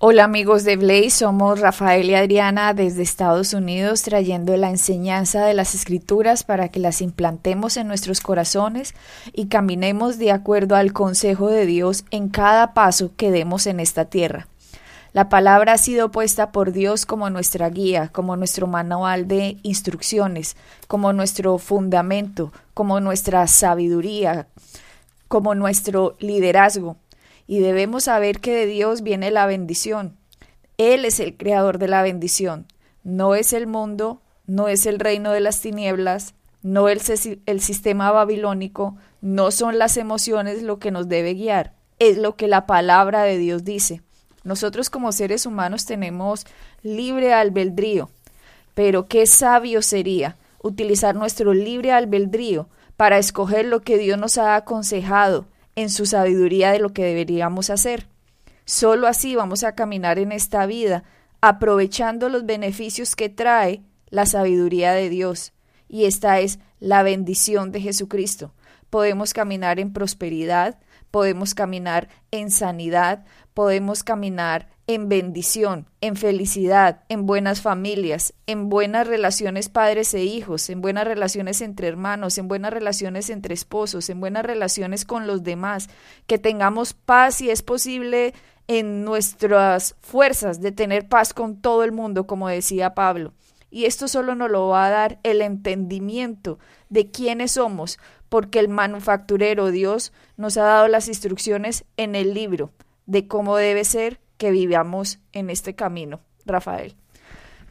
Hola amigos de Blaze, somos Rafael y Adriana desde Estados Unidos trayendo la enseñanza de las escrituras para que las implantemos en nuestros corazones y caminemos de acuerdo al consejo de Dios en cada paso que demos en esta tierra. La palabra ha sido puesta por Dios como nuestra guía, como nuestro manual de instrucciones, como nuestro fundamento, como nuestra sabiduría, como nuestro liderazgo y debemos saber que de Dios viene la bendición. Él es el creador de la bendición. No es el mundo, no es el reino de las tinieblas, no es el sistema babilónico, no son las emociones lo que nos debe guiar, es lo que la palabra de Dios dice. Nosotros como seres humanos tenemos libre albedrío, pero qué sabio sería utilizar nuestro libre albedrío para escoger lo que Dios nos ha aconsejado en su sabiduría de lo que deberíamos hacer. Solo así vamos a caminar en esta vida, aprovechando los beneficios que trae la sabiduría de Dios. Y esta es la bendición de Jesucristo. Podemos caminar en prosperidad, podemos caminar en sanidad, podemos caminar en bendición, en felicidad, en buenas familias, en buenas relaciones padres e hijos, en buenas relaciones entre hermanos, en buenas relaciones entre esposos, en buenas relaciones con los demás, que tengamos paz y es posible en nuestras fuerzas de tener paz con todo el mundo, como decía Pablo. Y esto solo nos lo va a dar el entendimiento de quiénes somos, porque el manufacturero Dios nos ha dado las instrucciones en el libro de cómo debe ser que vivamos en este camino, Rafael.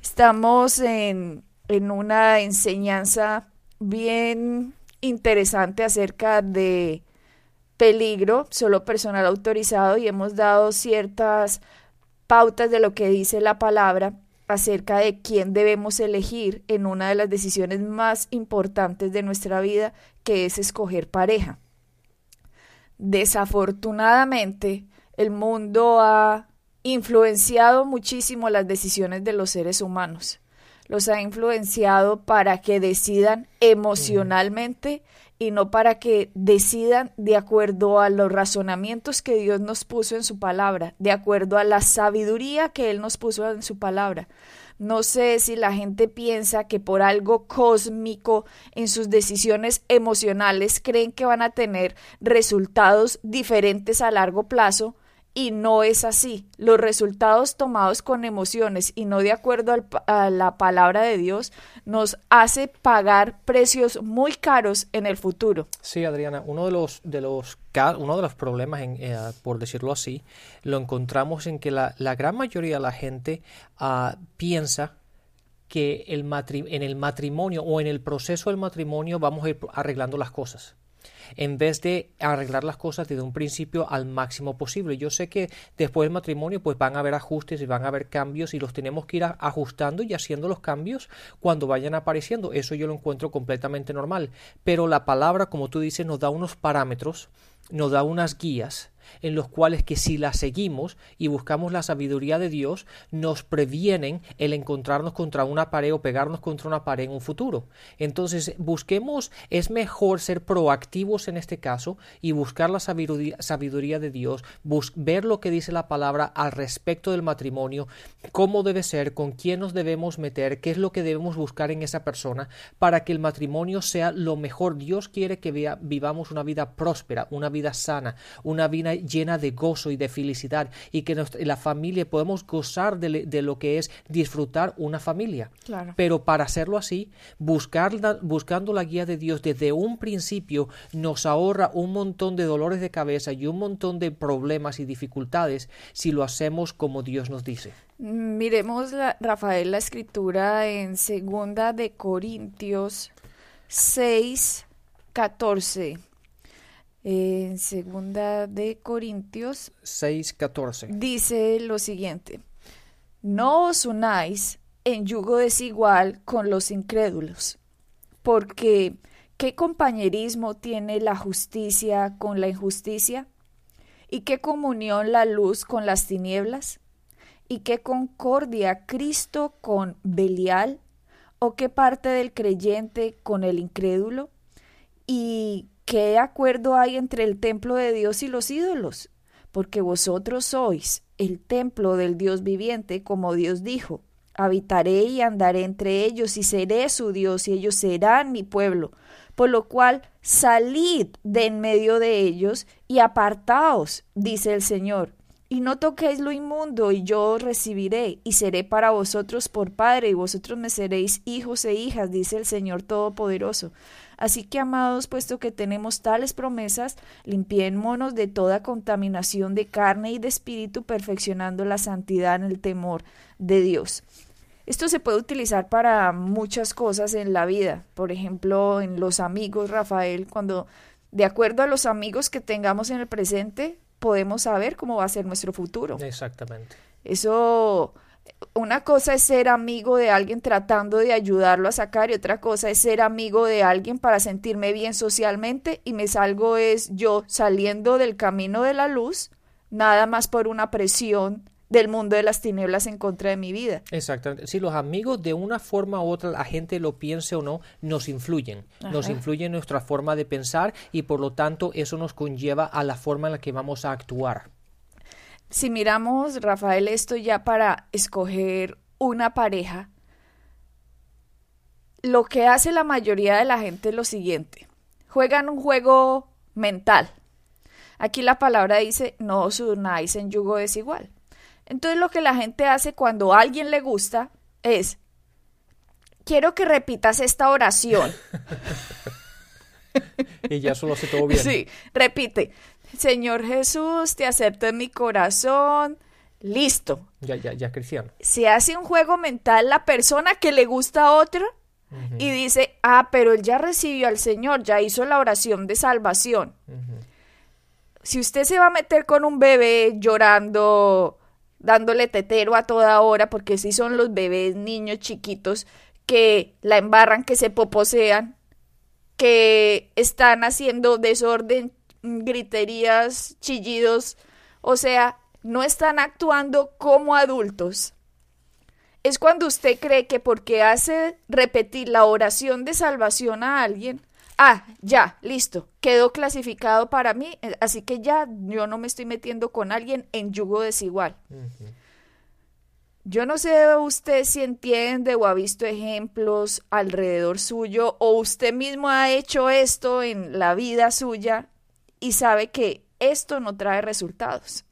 Estamos en, en una enseñanza bien interesante acerca de peligro, solo personal autorizado, y hemos dado ciertas pautas de lo que dice la palabra acerca de quién debemos elegir en una de las decisiones más importantes de nuestra vida, que es escoger pareja. Desafortunadamente, el mundo ha influenciado muchísimo las decisiones de los seres humanos. Los ha influenciado para que decidan emocionalmente y no para que decidan de acuerdo a los razonamientos que Dios nos puso en su palabra, de acuerdo a la sabiduría que Él nos puso en su palabra. No sé si la gente piensa que por algo cósmico en sus decisiones emocionales creen que van a tener resultados diferentes a largo plazo, y no es así. Los resultados tomados con emociones y no de acuerdo a la palabra de Dios nos hace pagar precios muy caros en el futuro. Sí, Adriana, uno de los, de los, uno de los problemas, en, eh, por decirlo así, lo encontramos en que la, gran mayoría de la gente uh, piensa que el en el matrimonio o en el proceso del matrimonio vamos a ir arreglando las cosas en vez de arreglar las cosas desde un principio al máximo posible. Yo sé que después del matrimonio pues van a haber ajustes y van a haber cambios y los tenemos que ir ajustando y haciendo los cambios cuando vayan apareciendo. Eso yo lo encuentro completamente normal. Pero la palabra, como tú dices, nos da unos parámetros, nos da unas guías en los cuales que si las seguimos y buscamos la sabiduría de Dios, nos previenen el encontrarnos contra una pared o pegarnos contra una pared en un futuro. Entonces, busquemos, es mejor ser proactivos en este caso y buscar la sabiduría, de Dios, ver lo que dice la palabra al respecto del matrimonio, cómo debe ser, con quién nos debemos meter, qué es lo que debemos buscar en esa persona para que el matrimonio sea lo mejor. Dios quiere que vivamos una vida próspera, una vida sana, una vida llena de gozo y de felicidad y que la familia podemos gozar de, lo que es disfrutar una familia. Pero para hacerlo así, buscar buscando la guía de Dios desde un principio nos ahorra un montón de dolores de cabeza y un montón de problemas y dificultades si lo hacemos como Dios nos dice. Miremos, Rafael, la escritura en segunda de Corintios 6, 14 en segunda de Corintios 6:14 dice lo siguiente: No os unáis en yugo desigual con los incrédulos, porque ¿qué compañerismo tiene la justicia con la injusticia? ¿Y qué comunión la luz con las tinieblas? ¿Y qué concordia Cristo con Belial? ¿O qué parte del creyente con el incrédulo? ¿Y ¿qué acuerdo hay entre el templo de Dios y los ídolos? porque vosotros sois el templo del Dios viviente, como Dios dijo. Habitaré y andaré entre ellos y seré su Dios y ellos serán mi pueblo. Por lo cual salid de en medio de ellos y apartaos, dice el Señor. Y no toquéis lo inmundo, y yo os recibiré, y seré para vosotros por Padre, y vosotros me seréis hijos e hijas, dice el Señor Todopoderoso. Así que, amados, puesto que tenemos tales promesas, limpiémonos de toda contaminación de carne y de espíritu, perfeccionando la santidad en el temor de Dios. Esto se puede utilizar para muchas cosas en la vida. Por ejemplo, en los amigos, Rafael, cuando de acuerdo a los amigos que tengamos en el presente, podemos saber cómo va a ser nuestro futuro. Exactamente. Eso, una cosa es ser amigo de alguien tratando de ayudarlo a sacar y otra cosa es ser amigo de alguien para sentirme bien socialmente y me salgo es yo saliendo del camino de la luz, nada más por una presión del mundo de las tinieblas en contra de mi vida. Exactamente. Si los amigos de una forma u otra, la gente lo piense o no, nos influyen. Nos influyen en nuestra forma de pensar y por lo tanto eso nos conlleva a la forma en la que vamos a actuar. Si miramos, Rafael, esto ya para escoger una pareja, lo que hace la mayoría de la gente es lo siguiente. Juegan un juego mental. Aquí la palabra dice, no os unáis en yugo desigual. Entonces lo que la gente hace cuando a alguien le gusta es, quiero que repitas esta oración. y ya solo se todo bien. Sí, repite, Señor Jesús, te acepto en mi corazón. Listo. Ya, ya, ya cristiano. Se hace un juego mental la persona que le gusta a otra y dice, ah, pero él ya recibió al Señor, ya hizo la oración de salvación. Si usted se va a meter con un bebé llorando, dándole tetero a toda hora, porque si son los bebés, niños chiquitos, que la embarran, que se poposean, que están haciendo desorden, griterías, chillidos, o sea, no están actuando como adultos. Es cuando usted cree que porque hace repetir la oración de salvación a alguien, ah, ya, listo, quedó clasificado para mí, eh, así que ya yo no me estoy metiendo con alguien en yugo desigual. Yo no sé usted si entiende o ha visto ejemplos alrededor suyo o usted mismo ha hecho esto en la vida suya y sabe que esto no trae resultados.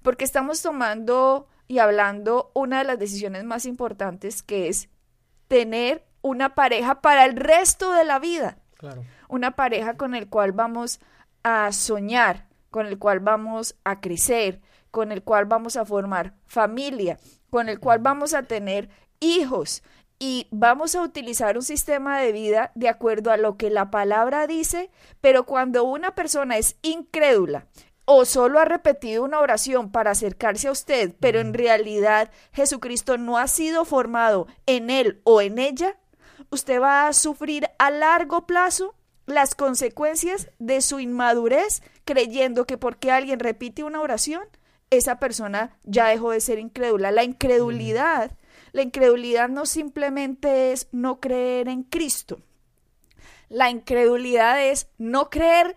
Porque estamos tomando y hablando una de las decisiones más importantes que es tener una pareja para el resto de la vida. Una pareja con el cual vamos a soñar, con el cual vamos a crecer, con el cual vamos a formar familia, con el cual vamos a tener hijos y vamos a utilizar un sistema de vida de acuerdo a lo que la palabra dice, pero cuando una persona es incrédula o solo ha repetido una oración para acercarse a usted, pero en realidad Jesucristo no ha sido formado en él o en ella, usted va a sufrir a largo plazo las consecuencias de su inmadurez creyendo que porque alguien repite una oración, esa persona ya dejó de ser incrédula. La incredulidad, la incredulidad no simplemente es no creer en Cristo. La incredulidad es no creer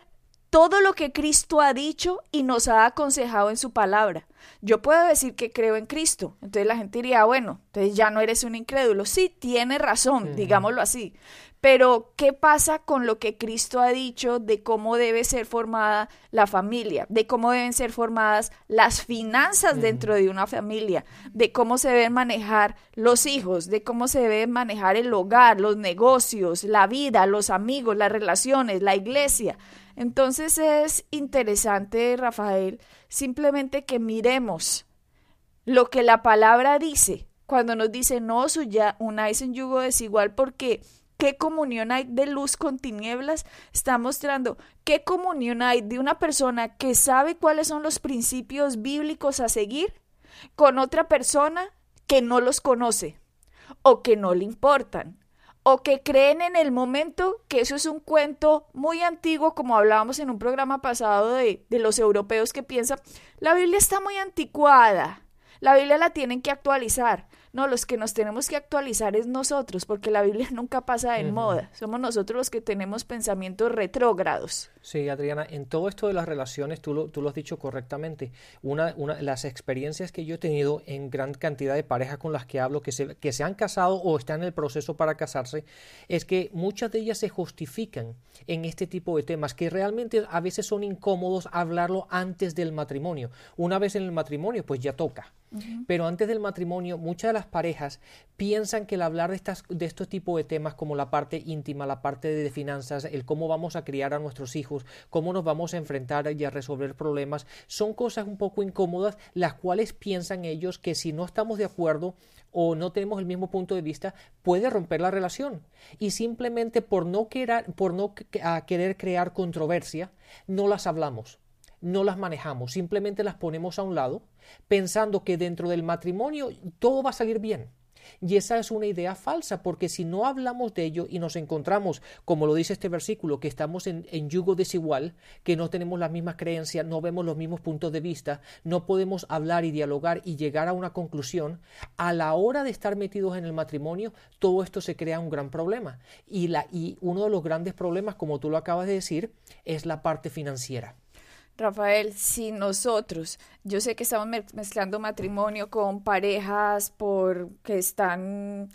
todo lo que Cristo ha dicho y nos ha aconsejado en su palabra. Yo puedo decir que creo en Cristo, entonces la gente diría, bueno, entonces ya no eres un incrédulo. Sí, tiene razón, digámoslo así. Pero, ¿qué pasa con lo que Cristo ha dicho de cómo debe ser formada la familia, de cómo deben ser formadas las finanzas dentro de una familia, de cómo se deben manejar los hijos, de cómo se debe manejar el hogar, los negocios, la vida, los amigos, las relaciones, la iglesia? Entonces es interesante, Rafael, simplemente que miremos lo que la palabra dice. Cuando nos dice no suya unáis en yugo desigual porque qué comunión hay de luz con tinieblas, está mostrando qué comunión hay de una persona que sabe cuáles son los principios bíblicos a seguir con otra persona que no los conoce o que no le importan o que creen en el momento que eso es un cuento muy antiguo, como hablábamos en un programa pasado de, de los europeos que piensan, la Biblia está muy anticuada, la Biblia la tienen que actualizar. No, los que nos tenemos que actualizar es nosotros, porque la Biblia nunca pasa en moda. Somos nosotros los que tenemos pensamientos retrógrados. Sí, Adriana, en todo esto de las relaciones, tú lo, tú lo has dicho correctamente. Una, una, las experiencias que yo he tenido en gran cantidad de parejas con las que hablo, que se, que se han casado o están en el proceso para casarse, es que muchas de ellas se justifican en este tipo de temas, que realmente a veces son incómodos hablarlo antes del matrimonio. Una vez en el matrimonio, pues ya toca. Pero antes del matrimonio, muchas de las parejas piensan que el hablar de, estas, de estos tipos de temas como la parte íntima, la parte de finanzas, el cómo vamos a criar a nuestros hijos, cómo nos vamos a enfrentar y a resolver problemas, son cosas un poco incómodas, las cuales piensan ellos que si no estamos de acuerdo o no tenemos el mismo punto de vista, puede romper la relación. Y simplemente por no querer, por no querer crear controversia, no las hablamos no las manejamos, simplemente las ponemos a un lado, pensando que dentro del matrimonio todo va a salir bien. Y esa es una idea falsa, porque si no hablamos de ello y nos encontramos, como lo dice este versículo, que estamos en, yugo desigual, que no tenemos las mismas creencias, no vemos los mismos puntos de vista, no podemos hablar y dialogar y llegar a una conclusión, a la hora de estar metidos en el matrimonio, todo esto se crea un gran problema. Y, la, y uno de los grandes problemas, como tú lo acabas de decir, es la parte financiera. Rafael, si nosotros, yo sé que estamos mezclando matrimonio con parejas por que están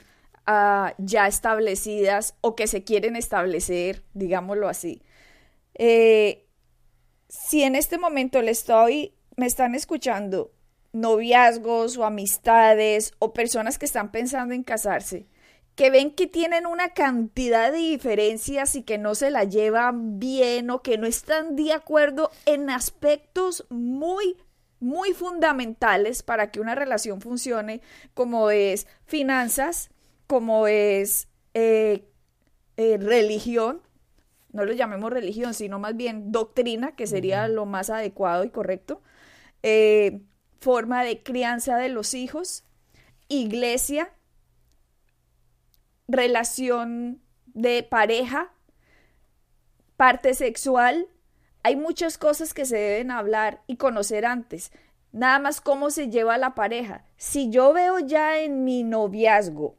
ah, ya establecidas o que se quieren establecer, digámoslo así. Eh, si en este momento le estoy, me están escuchando noviazgos o amistades o personas que están pensando en casarse, que ven que tienen una cantidad de diferencias y que no se la llevan bien o que no están de acuerdo en aspectos muy muy fundamentales para que una relación funcione, como es finanzas, como es eh, eh, religión, no lo llamemos religión, sino más bien doctrina, que sería lo más adecuado y correcto, eh, forma de crianza de los hijos, iglesia, relación de pareja, parte sexual. Hay muchas cosas que se deben hablar y conocer antes. Nada más cómo se lleva la pareja. Si yo veo ya en mi noviazgo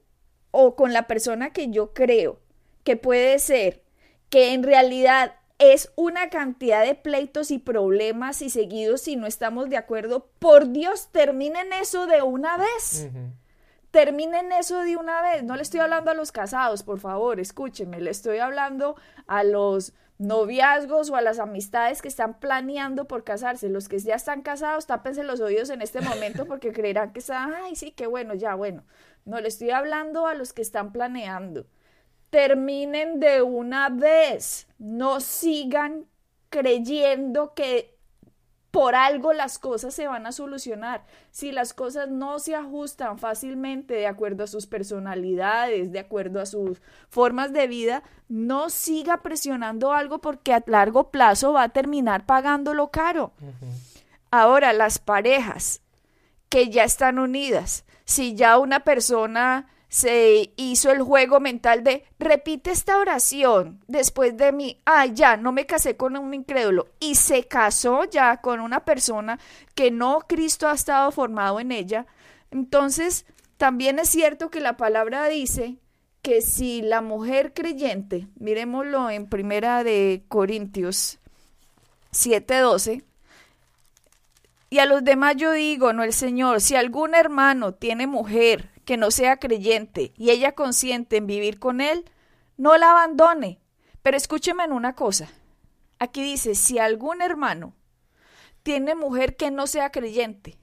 o con la persona que yo creo que puede ser que en realidad es una cantidad de pleitos y problemas y seguidos si no estamos de acuerdo, por Dios, terminen eso de una vez terminen eso de una vez. No le estoy hablando a los casados, por favor, escúchenme, le estoy hablando a los noviazgos o a las amistades que están planeando por casarse. Los que ya están casados, tápense los oídos en este momento porque creerán que están, ay, sí, qué bueno, ya, bueno. No le estoy hablando a los que están planeando. Terminen de una vez. No sigan creyendo que por algo las cosas se van a solucionar. Si las cosas no se ajustan fácilmente de acuerdo a sus personalidades, de acuerdo a sus formas de vida, no siga presionando algo porque a largo plazo va a terminar pagándolo caro. Ahora, las parejas que ya están unidas, si ya una persona se hizo el juego mental de repite esta oración después de mí, ah, ya, no me casé con un incrédulo y se casó ya con una persona que no Cristo ha estado formado en ella. Entonces, también es cierto que la palabra dice que si la mujer creyente, miremoslo en primera de Corintios 7:12, y a los demás yo digo, no el Señor, si algún hermano tiene mujer que no sea creyente y ella consiente en vivir con él, no la abandone. Pero escúcheme en una cosa. Aquí dice, si algún hermano tiene mujer que no sea creyente,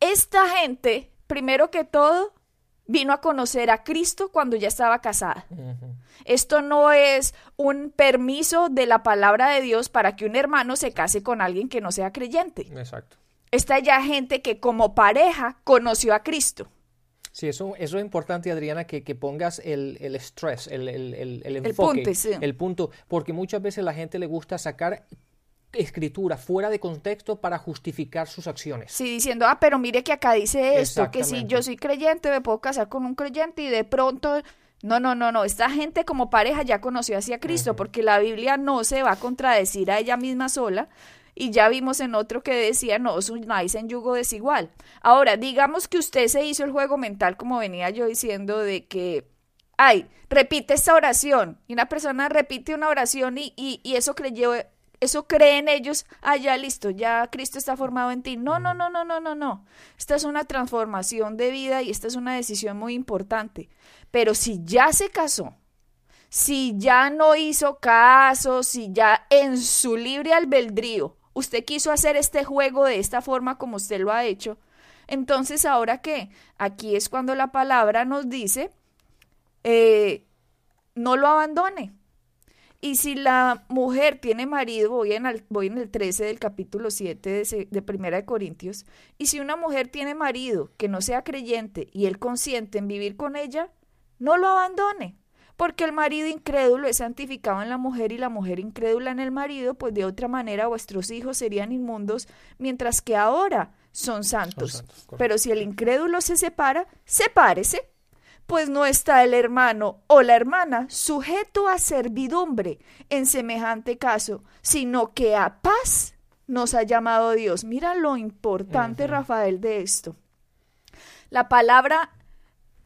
esta gente, primero que todo, vino a conocer a Cristo cuando ya estaba casada. Esto no es un permiso de la palabra de Dios para que un hermano se case con alguien que no sea creyente. Exacto. Esta ya gente que como pareja conoció a Cristo. Sí, eso, eso es importante, Adriana, que, que pongas el, el estrés, el, el, el, enfoque, el punto, porque muchas veces la gente le gusta sacar escritura fuera de contexto para justificar sus acciones. Sí, diciendo, ah, pero mire que acá dice esto, que si yo soy creyente me puedo casar con un creyente y de pronto... No, no, no, no. Esta gente como pareja ya conoció hacia Cristo, porque la Biblia no se va a contradecir a ella misma sola Y ya vimos en otro que decía, no os unáis en yugo desigual. Ahora, digamos que usted se hizo el juego mental, como venía yo diciendo, de que, ay, repite esta oración. Y una persona repite una oración y, y, y eso creyó, eso creen ellos, ah, ya listo, ya Cristo está formado en ti. No, no, no, no, no, no, no. Esta es una transformación de vida y esta es una decisión muy importante. Pero si ya se casó, si ya no hizo caso, si ya en su libre albedrío usted quiso hacer este juego de esta forma como usted lo ha hecho, entonces ahora qué? Aquí es cuando la palabra nos dice, eh, no lo abandone. Y si la mujer tiene marido, voy en, el, voy en el 13 del capítulo 7 de, de Primera de Corintios, y si una mujer tiene marido que no sea creyente y él consiente en vivir con ella, no lo abandone, porque el marido incrédulo es santificado en la mujer y la mujer incrédula en el marido, pues de otra manera vuestros hijos serían inmundos, mientras que ahora son santos. Pero si el incrédulo se separa, sepárese, pues no está el hermano o la hermana sujeto a servidumbre en semejante caso, sino que a paz nos ha llamado Dios. Mira lo importante, Rafael, de esto. La palabra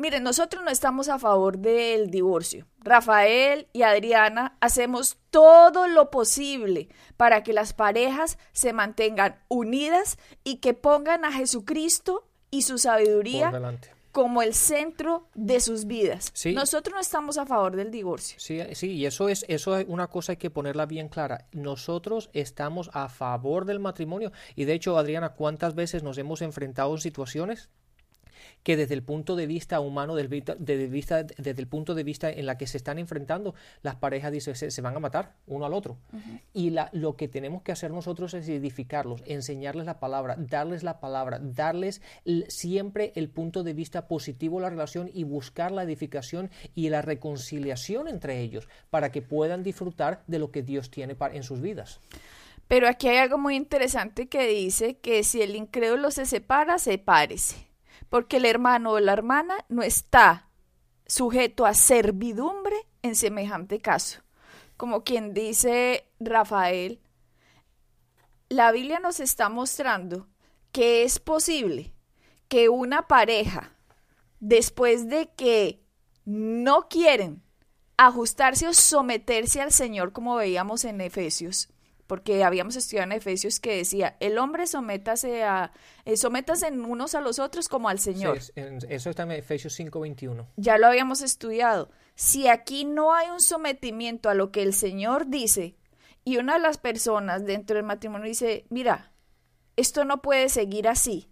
Miren, nosotros no estamos a favor del divorcio. Rafael y Adriana hacemos todo lo posible para que las parejas se mantengan unidas y que pongan a Jesucristo y su sabiduría como el centro de sus vidas. Nosotros no estamos a favor del divorcio. Sí, sí, y eso es, eso es una cosa hay que ponerla bien clara. Nosotros estamos a favor del matrimonio y de hecho, Adriana, ¿cuántas veces nos hemos enfrentado en situaciones que desde el punto de vista humano, desde, vista, desde el punto de vista en la que se están enfrentando, las parejas dicen, se, van a matar uno al otro. Y la, lo que tenemos que hacer nosotros es edificarlos, enseñarles la palabra, darles la palabra, darles siempre el punto de vista positivo de la relación y buscar la edificación y la reconciliación entre ellos para que puedan disfrutar de lo que Dios tiene para, en sus vidas. Pero aquí hay algo muy interesante que dice que si el incrédulo se separa, sepárese porque el hermano o la hermana no está sujeto a servidumbre en semejante caso. Como quien dice Rafael, la Biblia nos está mostrando que es posible que una pareja, después de que no quieren ajustarse o someterse al Señor, como veíamos en Efesios, porque habíamos estudiado en Efesios que decía, el hombre sométase a, eh, sométase en unos a los otros como al Señor. eso está en Efesios 5.21. Ya lo habíamos estudiado. Si aquí no hay un sometimiento a lo que el Señor dice, y una de las personas dentro del matrimonio dice, mira, esto no puede seguir así.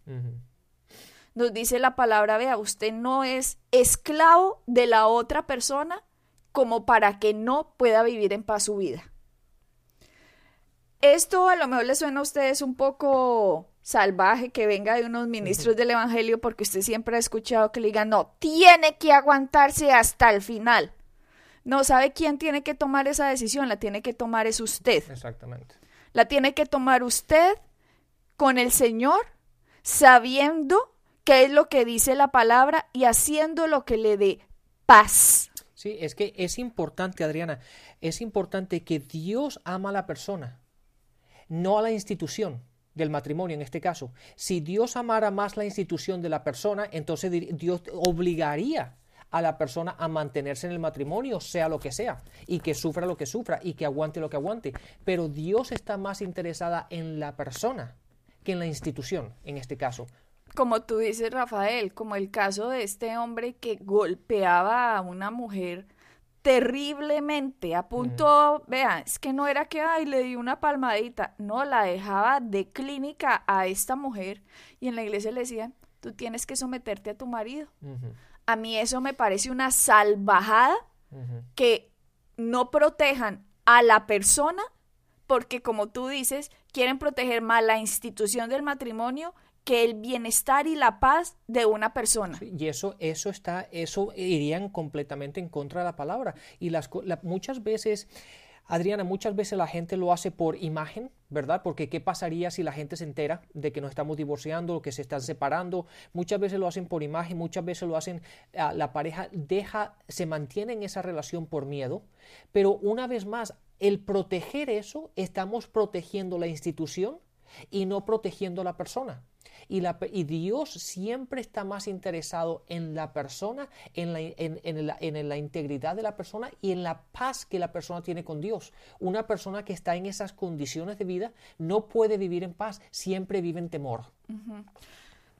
Nos dice la palabra, vea, usted no es esclavo de la otra persona como para que no pueda vivir en paz su vida. Esto a lo mejor le suena a ustedes un poco salvaje que venga de unos ministros del Evangelio porque usted siempre ha escuchado que le digan, no, tiene que aguantarse hasta el final. No, ¿sabe quién tiene que tomar esa decisión? La tiene que tomar es usted. Exactamente. La tiene que tomar usted con el Señor, sabiendo qué es lo que dice la palabra y haciendo lo que le dé paz. Sí, es que es importante, Adriana, es importante que Dios ama a la persona no a la institución del matrimonio en este caso. Si Dios amara más la institución de la persona, entonces Dios obligaría a la persona a mantenerse en el matrimonio, sea lo que sea, y que sufra lo que sufra, y que aguante lo que aguante. Pero Dios está más interesada en la persona que en la institución, en este caso. Como tú dices, Rafael, como el caso de este hombre que golpeaba a una mujer terriblemente, a punto, vean, es que no era que, ay, le di una palmadita, no, la dejaba de clínica a esta mujer y en la iglesia le decían, tú tienes que someterte a tu marido. A mí eso me parece una salvajada que no protejan a la persona porque como tú dices, quieren proteger más la institución del matrimonio que el bienestar y la paz de una persona. Y eso, eso está, eso irían completamente en contra de la palabra. Y las, muchas veces, Adriana, muchas veces la gente lo hace por imagen, ¿verdad? Porque ¿qué pasaría si la gente se entera de que nos estamos divorciando o que se están separando? Muchas veces lo hacen por imagen, muchas veces lo hacen, ah, la pareja deja, se mantiene en esa relación por miedo, pero una vez más, el proteger eso, estamos protegiendo la institución y no protegiendo la persona. Y, Dios siempre está más interesado en la persona, en la, integridad de la persona y en la paz que la persona tiene con Dios. Una persona que está en esas condiciones de vida no puede vivir en paz, siempre vive en temor.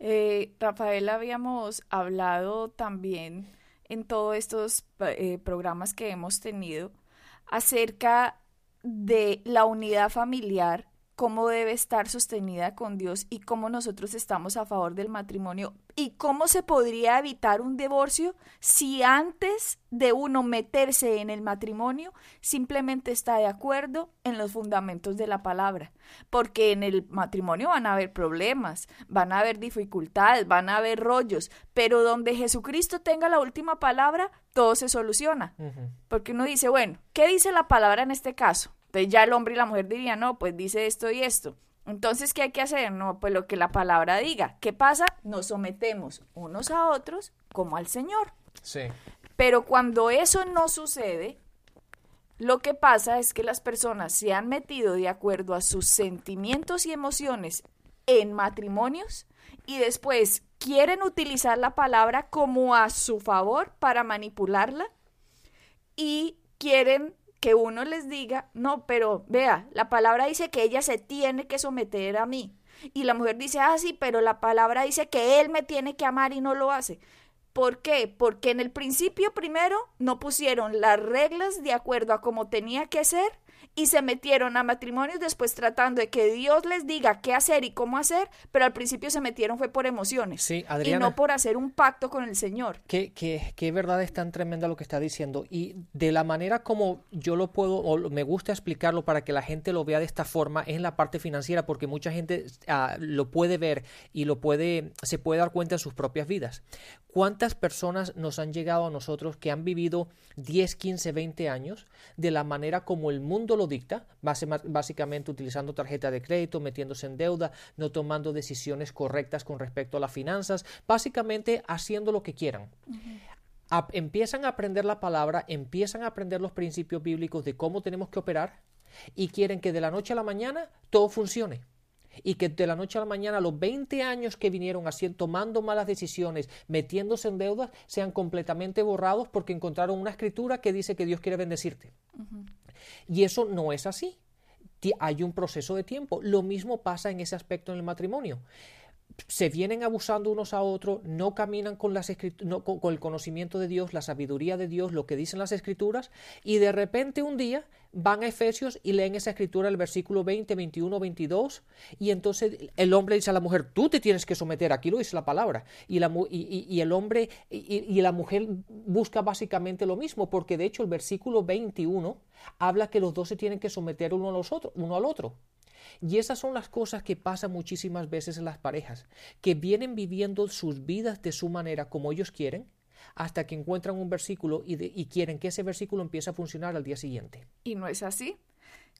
eh, Rafael, habíamos hablado también en todos estos eh, programas que hemos tenido acerca de la unidad familiar cómo debe estar sostenida con Dios y cómo nosotros estamos a favor del matrimonio y cómo se podría evitar un divorcio si antes de uno meterse en el matrimonio simplemente está de acuerdo en los fundamentos de la palabra. Porque en el matrimonio van a haber problemas, van a haber dificultades, van a haber rollos, pero donde Jesucristo tenga la última palabra, todo se soluciona. Porque uno dice, bueno, ¿qué dice la palabra en este caso? Entonces ya el hombre y la mujer dirían, no, pues dice esto y esto. Entonces, ¿qué hay que hacer? No, pues lo que la palabra diga. ¿Qué pasa? Nos sometemos unos a otros como al Señor. Sí. Pero cuando eso no sucede, lo que pasa es que las personas se han metido de acuerdo a sus sentimientos y emociones en matrimonios y después quieren utilizar la palabra como a su favor para manipularla y quieren que uno les diga, no, pero vea, la palabra dice que ella se tiene que someter a mí. Y la mujer dice, ah, sí, pero la palabra dice que él me tiene que amar y no lo hace. ¿Por qué? Porque en el principio primero no pusieron las reglas de acuerdo a cómo tenía que ser y se metieron a matrimonios después tratando de que Dios les diga qué hacer y cómo hacer, pero al principio se metieron fue por emociones sí, y no por hacer un pacto con el Señor. Qué, qué, qué verdad es tan tremenda lo que está diciendo y de la manera como yo lo puedo o me gusta explicarlo para que la gente lo vea de esta forma es en la parte financiera porque mucha gente uh, lo puede ver y lo puede se puede dar cuenta en sus propias vidas. ¿Cuántas personas nos han llegado a nosotros que han vivido 10, 15, 20 años de la manera como el mundo lo dicta, básicamente utilizando tarjeta de crédito, metiéndose en deuda, no tomando decisiones correctas con respecto a las finanzas, básicamente haciendo lo que quieran? Uh -huh. A empiezan a aprender la palabra, empiezan a aprender los principios bíblicos de cómo tenemos que operar y quieren que de la noche a la mañana todo funcione y que de la noche a la mañana los 20 años que vinieron haciendo, tomando malas decisiones, metiéndose en deudas, sean completamente borrados porque encontraron una escritura que dice que Dios quiere bendecirte. Uh -huh. Y eso no es así. Hay un proceso de tiempo. Lo mismo pasa en ese aspecto en el matrimonio se vienen abusando unos a otros, no caminan con, las no, con, el conocimiento de Dios, la sabiduría de Dios, lo que dicen las escrituras, y de repente un día van a Efesios y leen esa escritura, el versículo 20, 21, 22, y entonces el hombre dice a la mujer, tú te tienes que someter, aquí lo dice la palabra, y, la, el hombre y, la mujer busca básicamente lo mismo, porque de hecho el versículo 21 habla que los dos se tienen que someter uno, a los otros, uno al otro. Y esas son las cosas que pasan muchísimas veces en las parejas, que vienen viviendo sus vidas de su manera como ellos quieren, hasta que encuentran un versículo y, de, y, quieren que ese versículo empiece a funcionar al día siguiente. Y no es así.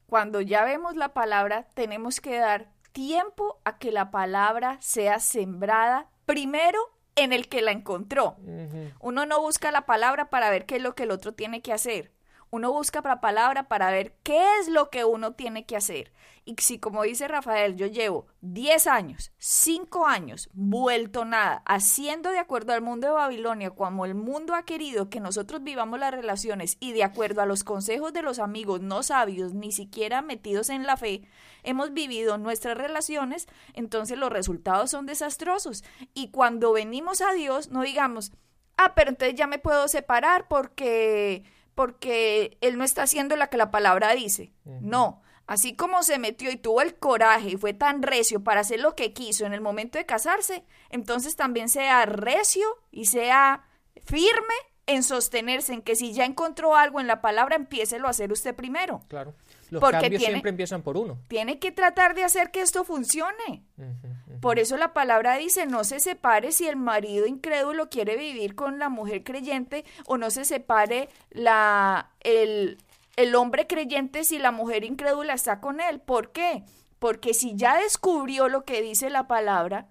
Cuando ya vemos la palabra, tenemos que dar tiempo a que la palabra sea sembrada primero en el que la encontró. Uh -huh. Uno no busca la palabra para ver qué es lo que el otro tiene que hacer. Uno busca la palabra para ver qué es lo que uno tiene que hacer. Y si, como dice Rafael, yo llevo 10 años, 5 años, vuelto nada, haciendo de acuerdo al mundo de Babilonia, como el mundo ha querido que nosotros vivamos las relaciones y de acuerdo a los consejos de los amigos no sabios, ni siquiera metidos en la fe, hemos vivido nuestras relaciones, entonces los resultados son desastrosos. Y cuando venimos a Dios, no digamos, ah, pero entonces ya me puedo separar porque porque él no está haciendo la que la palabra dice. Uh -huh. No, así como se metió y tuvo el coraje y fue tan recio para hacer lo que quiso en el momento de casarse, entonces también sea recio y sea firme en sostenerse en que si ya encontró algo en la palabra, empiécelo a hacer usted primero. Claro. Los Porque cambios tiene, siempre empiezan por uno. Tiene que tratar de hacer que esto funcione. Uh -huh. Por eso la palabra dice, no se separe si el marido incrédulo quiere vivir con la mujer creyente o no se separe la, el, el hombre creyente si la mujer incrédula está con él. ¿Por qué? Porque si ya descubrió lo que dice la palabra,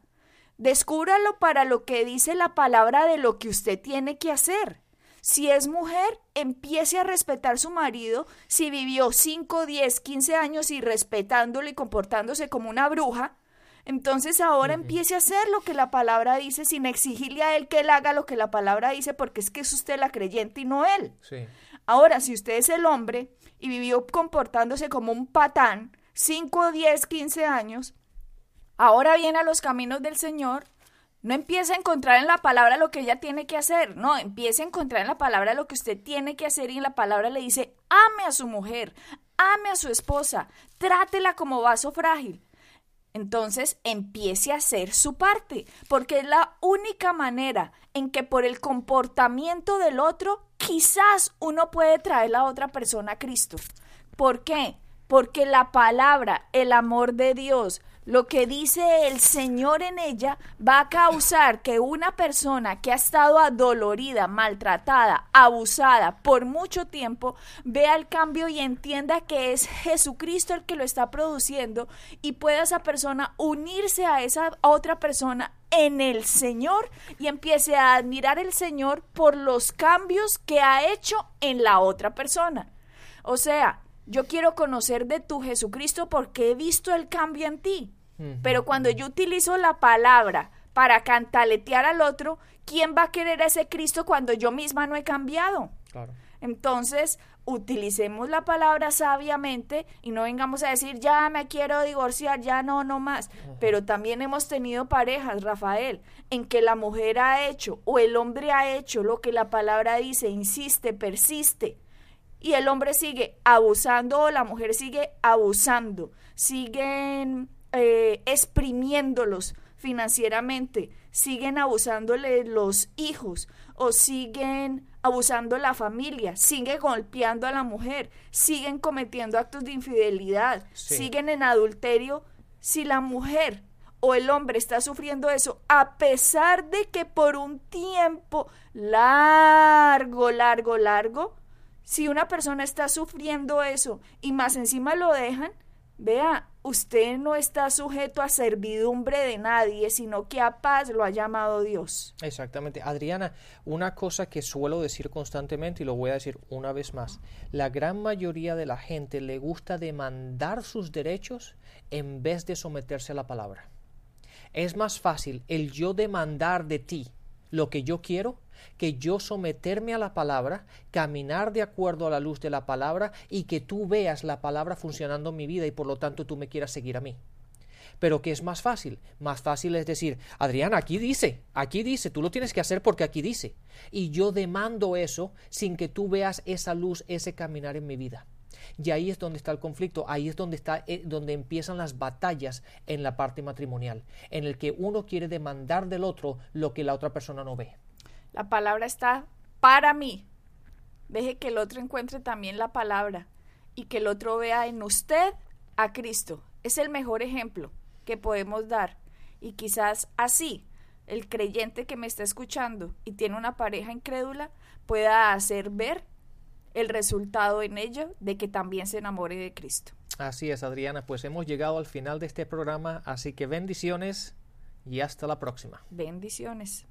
descúbralo para lo que dice la palabra de lo que usted tiene que hacer. Si es mujer, empiece a respetar su marido. Si vivió 5, 10, 15 años y respetándolo y comportándose como una bruja, entonces ahora empiece a hacer lo que la palabra dice sin exigirle a él que él haga lo que la palabra dice porque es que es usted la creyente y no él. Ahora, si usted es el hombre y vivió comportándose como un patán 5, 10, 15 años, ahora viene a los caminos del Señor, no empiece a encontrar en la palabra lo que ella tiene que hacer, no, empiece a encontrar en la palabra lo que usted tiene que hacer y en la palabra le dice, ame a su mujer, ame a su esposa, trátela como vaso frágil. Entonces empiece a hacer su parte, porque es la única manera en que por el comportamiento del otro quizás uno puede traer a otra persona a Cristo. ¿Por qué? Porque la palabra, el amor de Dios, lo que dice el Señor en ella va a causar que una persona que ha estado adolorida, maltratada, abusada por mucho tiempo, vea el cambio y entienda que es Jesucristo el que lo está produciendo y pueda esa persona unirse a esa otra persona en el Señor y empiece a admirar el Señor por los cambios que ha hecho en la otra persona. O sea, yo quiero conocer de tu Jesucristo porque he visto el cambio en ti. Pero cuando yo utilizo la palabra para cantaletear al otro, ¿quién va a querer a ese Cristo cuando yo misma no he cambiado? Entonces, utilicemos la palabra sabiamente y no vengamos a decir, ya me quiero divorciar, ya no, no más. Pero también hemos tenido parejas, Rafael, en que la mujer ha hecho o el hombre ha hecho lo que la palabra dice, insiste, persiste y el hombre sigue abusando o la mujer sigue abusando, siguen eh, exprimiéndolos financieramente, siguen abusándole los hijos o siguen abusando la familia, siguen golpeando a la mujer, siguen cometiendo actos de infidelidad, siguen en adulterio, si la mujer o el hombre está sufriendo eso, a pesar de que por un tiempo largo, largo, largo, si una persona está sufriendo eso y más encima lo dejan, vea, usted no está sujeto a servidumbre de nadie, sino que a paz lo ha llamado Dios. Exactamente. Adriana, una cosa que suelo decir constantemente y lo voy a decir una vez más, la gran mayoría de la gente le gusta demandar sus derechos en vez de someterse a la palabra. Es más fácil el yo demandar de ti lo que yo quiero que yo someterme a la palabra, caminar de acuerdo a la luz de la palabra y que tú veas la palabra funcionando en mi vida y por lo tanto tú me quieras seguir a mí. Pero ¿qué es más fácil? Más fácil es decir, Adriana, aquí dice, aquí dice, tú lo tienes que hacer porque aquí dice. Y yo demando eso sin que tú veas esa luz, ese caminar en mi vida. Y ahí es donde está el conflicto, ahí es donde está eh, donde empiezan las batallas en la parte matrimonial, en el que uno quiere demandar del otro lo que la otra persona no ve. La palabra está para mí. Deje que el otro encuentre también la palabra y que el otro vea en usted a Cristo. Es el mejor ejemplo que podemos dar. Y quizás así el creyente que me está escuchando y tiene una pareja incrédula pueda hacer ver el resultado en ello de que también se enamore de Cristo. Así es, Adriana, pues hemos llegado al final de este programa, así que bendiciones y hasta la próxima. Bendiciones.